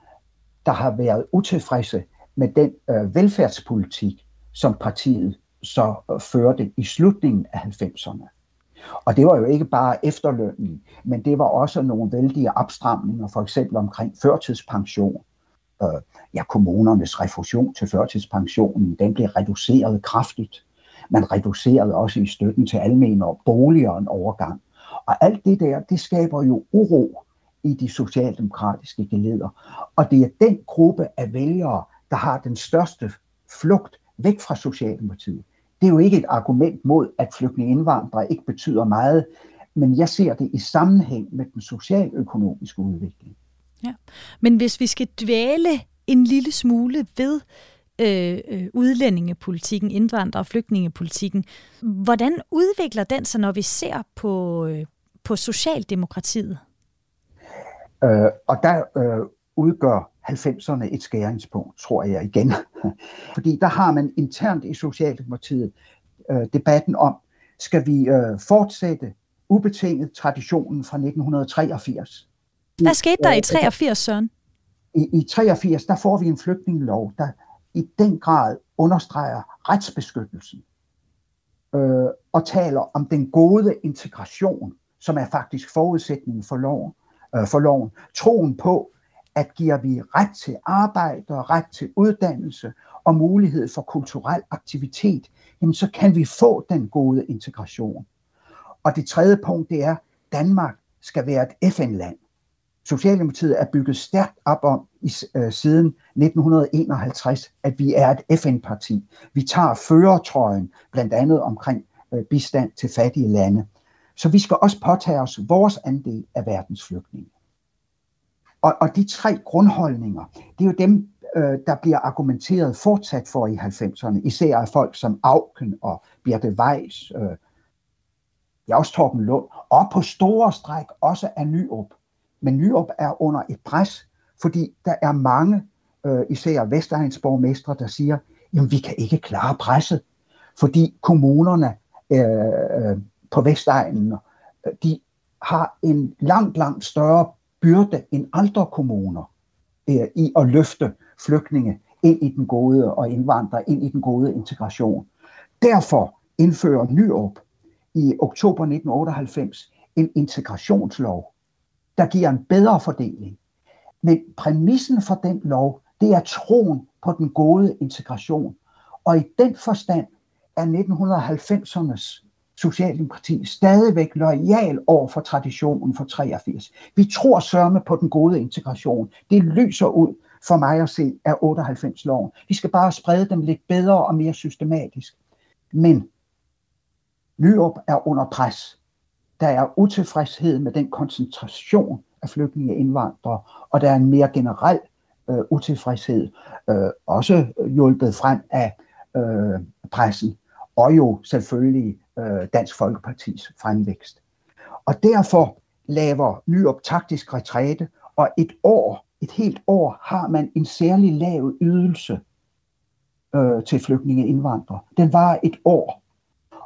der har været utilfredse med den øh, velfærdspolitik, som partiet så førte i slutningen af 90'erne. Og det var jo ikke bare efterlønnen, men det var også nogle vældige opstramninger, for eksempel omkring førtidspension. Øh, ja, kommunernes refusion til førtidspensionen, den blev reduceret kraftigt. Man reducerede også i støtten til almene og boliger en overgang. Og alt det der, det skaber jo uro i de socialdemokratiske geleder. Og det er den gruppe af vælgere, der har den største flugt væk fra Socialdemokratiet det er jo ikke et argument mod, at flygtninge ikke betyder meget, men jeg ser det i sammenhæng med den socialøkonomiske udvikling. Ja. Men hvis vi skal dvæle en lille smule ved øh, øh, udlændingepolitikken, indvandrer- og flygtningepolitikken, hvordan udvikler den sig, når vi ser på, øh, på Socialdemokratiet? Øh, og der øh, udgør 90'erne et skæringspunkt, tror jeg igen. Fordi der har man internt i Socialdemokratiet øh, debatten om, skal vi øh, fortsætte ubetinget traditionen fra 1983? Hvad skete der i 83, Søren? I, I 83, der får vi en flygtningelov, der i den grad understreger retsbeskyttelsen øh, og taler om den gode integration, som er faktisk forudsætningen for loven. Øh, for loven. Troen på, at giver vi ret til arbejde og ret til uddannelse og mulighed for kulturel aktivitet, jamen så kan vi få den gode integration. Og det tredje punkt, det er, at Danmark skal være et FN-land. Socialdemokratiet er bygget stærkt op om i, øh, siden 1951, at vi er et FN-parti. Vi tager førertrøjen, blandt andet omkring øh, bistand til fattige lande. Så vi skal også påtage os vores andel af verdens flygtninge. Og, og de tre grundholdninger, det er jo dem, øh, der bliver argumenteret fortsat for i 90'erne, især af folk som Auken og Birte Weiss, øh, ja også Torben Lund, og på store stræk også af Nyrup. Men Nyrup er under et pres, fordi der er mange, øh, især Vestegns borgmestre, der siger, jamen vi kan ikke klare presset, fordi kommunerne øh, øh på Vestegnen, øh, de har en langt, langt større byrde end andre kommuner øh, i at løfte flygtninge ind i den gode og indvandrere ind i den gode integration. Derfor indfører Nyrup i oktober 1998 en integrationslov, der giver en bedre fordeling. Men præmissen for den lov, Det er troen på den gode integration. Og i den forstand er 1990'ernes Socialdemokratiet stadigvæk lojal over for traditionen for 83. Vi tror sørme på den gode integration. Det lyser ud for mig at se af 98-loven. Vi skal bare sprede dem lidt bedre og mere systematisk. Men Nyrup er under pres. Der er utilfredshed med den koncentration af flygtninge og indvandrere, og der er en mere generel øh, utilfredshed, øh, også hjulpet frem af øh, pressen, og jo selvfølgelig øh, Dansk Folkepartis fremvækst. Og derfor laver Nyop taktisk retræte, og et år, et helt år, har man en særlig lav ydelse øh, til flygtninge indvandrere. Den var et år.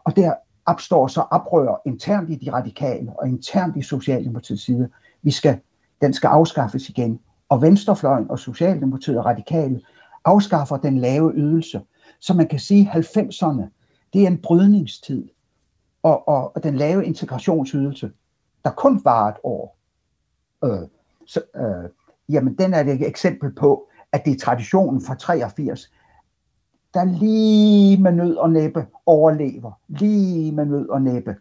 Og der opstår så oprør internt i de radikale og internt i Socialdemokratiets side. Vi skal, den skal afskaffes igen. Og Venstrefløjen og Socialdemokratiet og radikale afskaffer den lave ydelse. Så man kan sige, at 90'erne, det er en brydningstid. Og, og, og den lave integrationsydelse, der kun var et år, øh, så, øh, jamen den er et eksempel på, at det er traditionen fra 83, der lige med nød og næppe overlever, lige med nød og næppe,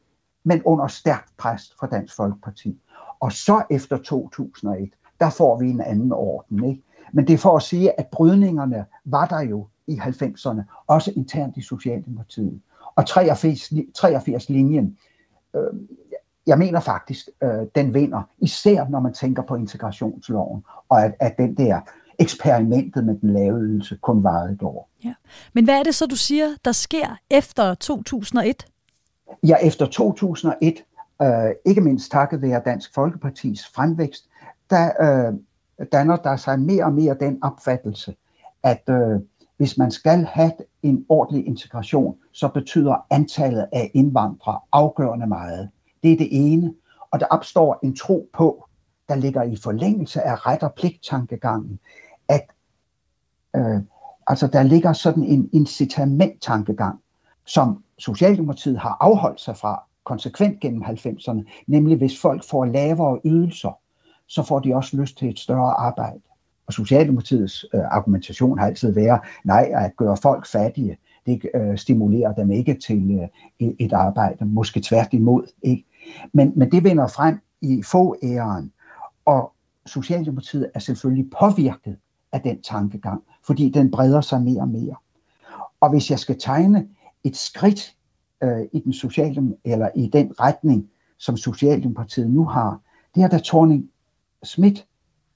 men under stærkt pres fra Dansk Folkeparti. Og så efter 2001, der får vi en anden orden. Ikke? Men det er for at sige, at brydningerne var der jo i 90'erne, også internt i Socialdemokratiet. Og 83-linjen, øh, jeg mener faktisk, øh, den vinder, især når man tænker på integrationsloven, og at, at den der eksperimentet med den lave ydelse kun varede et år. Ja. Men hvad er det så, du siger, der sker efter 2001? Ja, efter 2001, øh, ikke mindst takket være Dansk Folkepartis fremvækst, der øh, danner der sig mere og mere den opfattelse, at øh, hvis man skal have en ordentlig integration, så betyder antallet af indvandrere afgørende meget. Det er det ene. Og der opstår en tro på, der ligger i forlængelse af ret og pligt-tankegangen, at øh, altså der ligger sådan en incitament-tankegang, som Socialdemokratiet har afholdt sig fra konsekvent gennem 90'erne, nemlig hvis folk får lavere ydelser, så får de også lyst til et større arbejde. Og Socialdemokratiets øh, argumentation har altid været, nej, at gøre folk fattige, det øh, stimulerer dem ikke til øh, et arbejde, måske tværtimod. Ikke? Men, men det vender frem i få æren, og Socialdemokratiet er selvfølgelig påvirket af den tankegang, fordi den breder sig mere og mere. Og hvis jeg skal tegne et skridt øh, i den sociale, eller i den retning, som Socialdemokratiet nu har, det er da Thorning Schmidt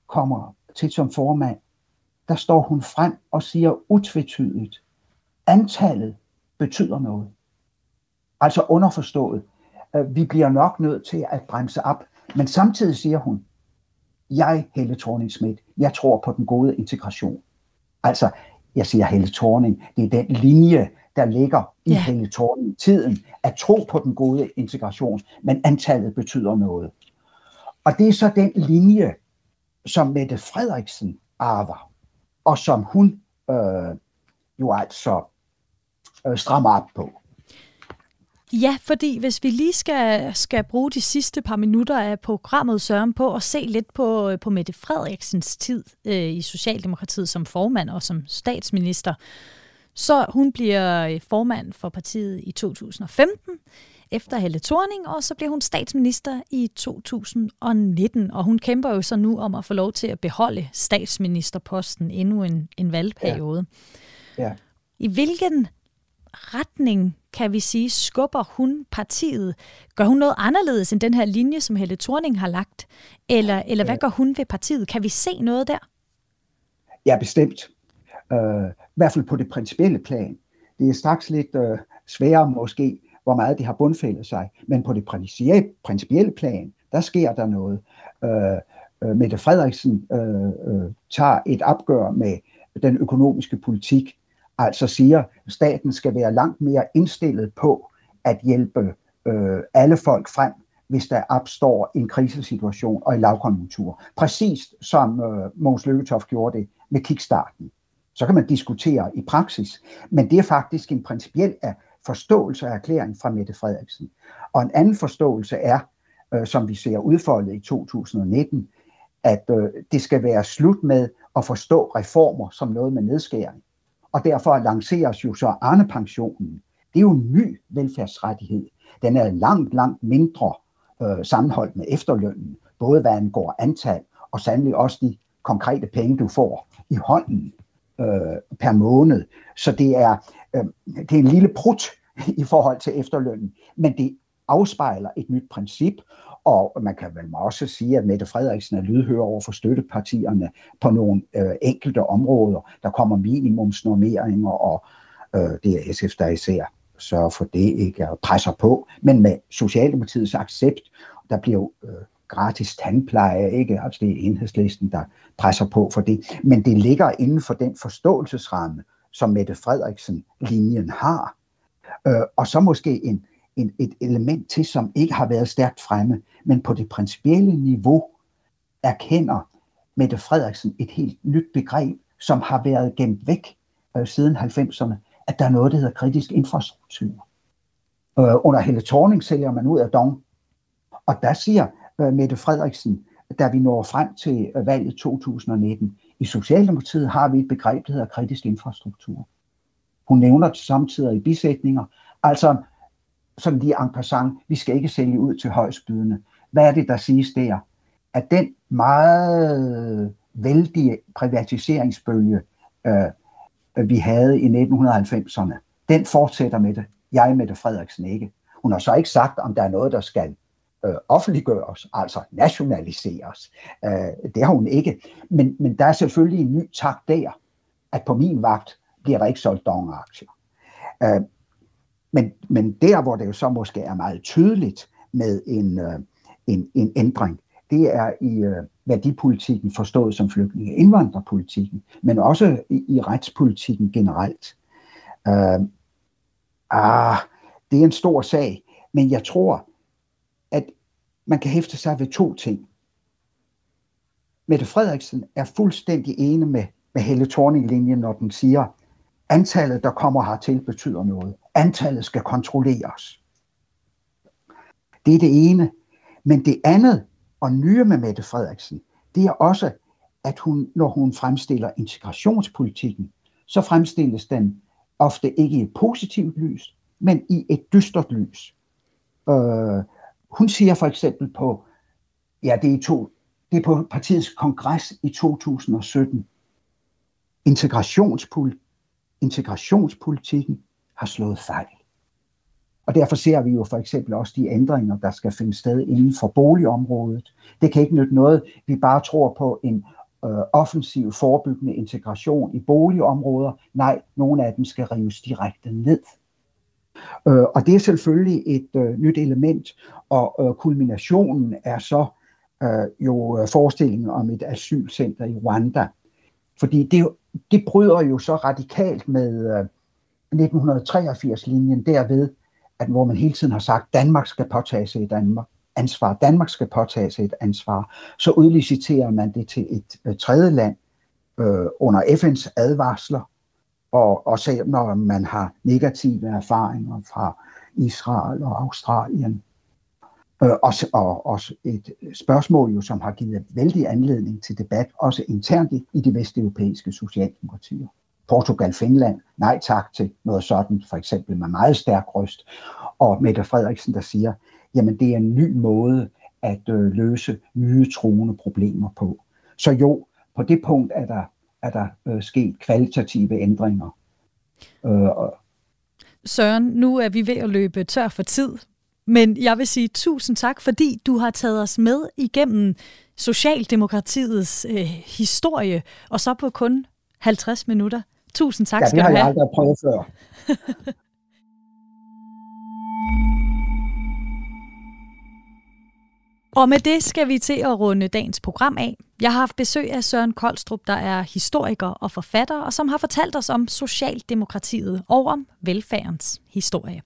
kommer til som formand, der står hun frem og siger utvetydigt, antallet betyder noget. Altså underforstået, øh, vi bliver nok nødt til at bremse op, men samtidig siger hun, jeg, Helle thorning Schmidt, jeg tror på den gode integration. Altså, jeg siger Helle Thorning, det er den linje, der ligger i ja. Helle Thorning-tiden, at tro på den gode integration, men antallet betyder noget. Og det er så den linje, som Mette Frederiksen arver, og som hun øh, jo altså øh, strammer op på. Ja, fordi hvis vi lige skal, skal bruge de sidste par minutter af programmet, Søren, på at se lidt på, øh, på Mette Frederiksens tid øh, i Socialdemokratiet som formand og som statsminister, så hun bliver øh, formand for partiet i 2015 efter Helle Thorning, og så bliver hun statsminister i 2019, og hun kæmper jo så nu om at få lov til at beholde statsministerposten endnu en, en valgperiode. Ja. Ja. I hvilken retning, kan vi sige, skubber hun partiet? Gør hun noget anderledes end den her linje, som Helle Thorning har lagt? Eller, eller hvad gør hun ved partiet? Kan vi se noget der? Ja, bestemt. Uh, I hvert fald på det principielle plan. Det er straks lidt uh, sværere måske, hvor meget det har bundfældet sig. Men på det principielle plan, der sker der noget. Øh, øh, Mette Frederiksen øh, øh, tager et opgør med den økonomiske politik, altså siger, at staten skal være langt mere indstillet på at hjælpe øh, alle folk frem, hvis der opstår en krisesituation og en lavkonjunktur. Præcis som øh, Mogens Lykketoft gjorde det med kickstarten. Så kan man diskutere i praksis, men det er faktisk en principiel forståelse af erklæringen fra Mette Frederiksen. Og en anden forståelse er, øh, som vi ser udfoldet i 2019, at øh, det skal være slut med at forstå reformer som noget med nedskæring. Og derfor lanceres jo så Arne-pensionen. Det er jo en ny velfærdsrettighed. Den er langt, langt mindre øh, sammenholdt med efterlønnen, både hvad angår antal og sandelig også de konkrete penge, du får i hånden øh, per måned. Så det er, Øhm, det er en lille prut i forhold til efterlønnen, men det afspejler et nyt princip, og man kan vel også sige, at Mette Frederiksen er lydhør over for støttepartierne på nogle øh, enkelte områder. Der kommer minimumsnormeringer, og øh, det er SF, der især sørger for det, ikke og presser på. Men med Socialdemokratiets accept, der bliver øh, gratis tandpleje, ikke? Altså det er enhedslisten, der presser på for det. Men det ligger inden for den forståelsesramme, som Mette Frederiksen-linjen har. Øh, og så måske en, en, et element til, som ikke har været stærkt fremme, men på det principielle niveau erkender Mette Frederiksen et helt nyt begreb, som har været gemt væk øh, siden 90'erne, at der er noget, der hedder kritisk infrastruktur. Øh, under hele Torning sælger man ud af Dong, og der siger øh, Mette Frederiksen, da vi når frem til øh, valget 2019, i Socialdemokratiet har vi et begreb, der hedder kritisk infrastruktur. Hun nævner det samtidig i bisætninger, altså sådan lige en passant, vi skal ikke sælge ud til højstbydende. Hvad er det, der siges der? At den meget vældige privatiseringsbølge, øh, vi havde i 1990'erne, den fortsætter med det. Jeg, Mette Frederiksen, ikke. Hun har så ikke sagt, om der er noget, der skal øh, offentliggøres, altså nationaliseres. Øh, det har hun ikke. Men, men der er selvfølgelig en ny tak der, at på min vagt bliver der ikke solgt dong-aktier. Øh, men, men der, hvor det jo så måske er meget tydeligt med en, øh, en, en ændring, det er i øh, værdipolitikken forstået som flygtninge- indvandrerpolitikken, men også i, i retspolitikken generelt. Øh, ah, det er en stor sag, men jeg tror, man kan hæfte sig ved to ting. Mette Frederiksen er fuldstændig enig med, med Helle Thorning-linjen, når den siger, antallet, der kommer hertil, betyder noget. Antallet skal kontrolleres. Det er det ene. Men det andet, og nye med Mette Frederiksen, det er også, at hun, når hun fremstiller integrationspolitikken, så fremstilles den ofte ikke i et positivt lys, men i et dystert lys. Øh, hun siger for eksempel på, ja, det er, to, det er på partiets kongres i 2017, integrationspol, integrationspolitikken har slået fejl. Og derfor ser vi jo for eksempel også de ændringer, der skal finde sted inden for boligområdet. Det kan ikke nytte noget, vi bare tror på en øh, offensiv forebyggende integration i boligområder. Nej, nogle af dem skal rives direkte ned. Øh, og det er selvfølgelig et øh, nyt element, og øh, kulminationen er så øh, jo øh, forestillingen om et asylcenter i Rwanda. Fordi det, det bryder jo så radikalt med øh, 1983-linjen derved, at hvor man hele tiden har sagt, at Danmark skal påtage sig et Danmark, ansvar, Danmark skal påtage sig et ansvar, så udliciterer man det til et øh, tredje land øh, under FN's advarsler, og, og selv når man har negative erfaringer fra Israel og Australien. Øh, også, og også et spørgsmål, jo, som har givet vældig anledning til debat, også internt i, i de vesteuropæiske socialdemokratier. Portugal, Finland, nej tak til noget sådan, for eksempel med meget stærk røst. Og Mette Frederiksen, der siger, jamen det er en ny måde at øh, løse nye truende problemer på. Så jo, på det punkt er der er der øh, sket kvalitative ændringer. Øh, Søren, nu er vi ved at løbe tør for tid, men jeg vil sige tusind tak, fordi du har taget os med igennem Socialdemokratiets øh, historie, og så på kun 50 minutter. Tusind tak ja, skal du have. det har jeg aldrig prøvet før. Og med det skal vi til at runde dagens program af. Jeg har haft besøg af Søren Koldstrup, der er historiker og forfatter, og som har fortalt os om Socialdemokratiet og om velfærdens historie.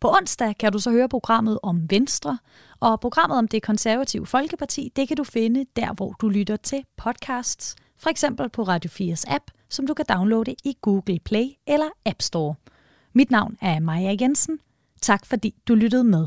På onsdag kan du så høre programmet om Venstre, og programmet om det konservative Folkeparti, det kan du finde der, hvor du lytter til podcasts, for eksempel på Radio 4's app, som du kan downloade i Google Play eller App Store. Mit navn er Maja Jensen. Tak fordi du lyttede med.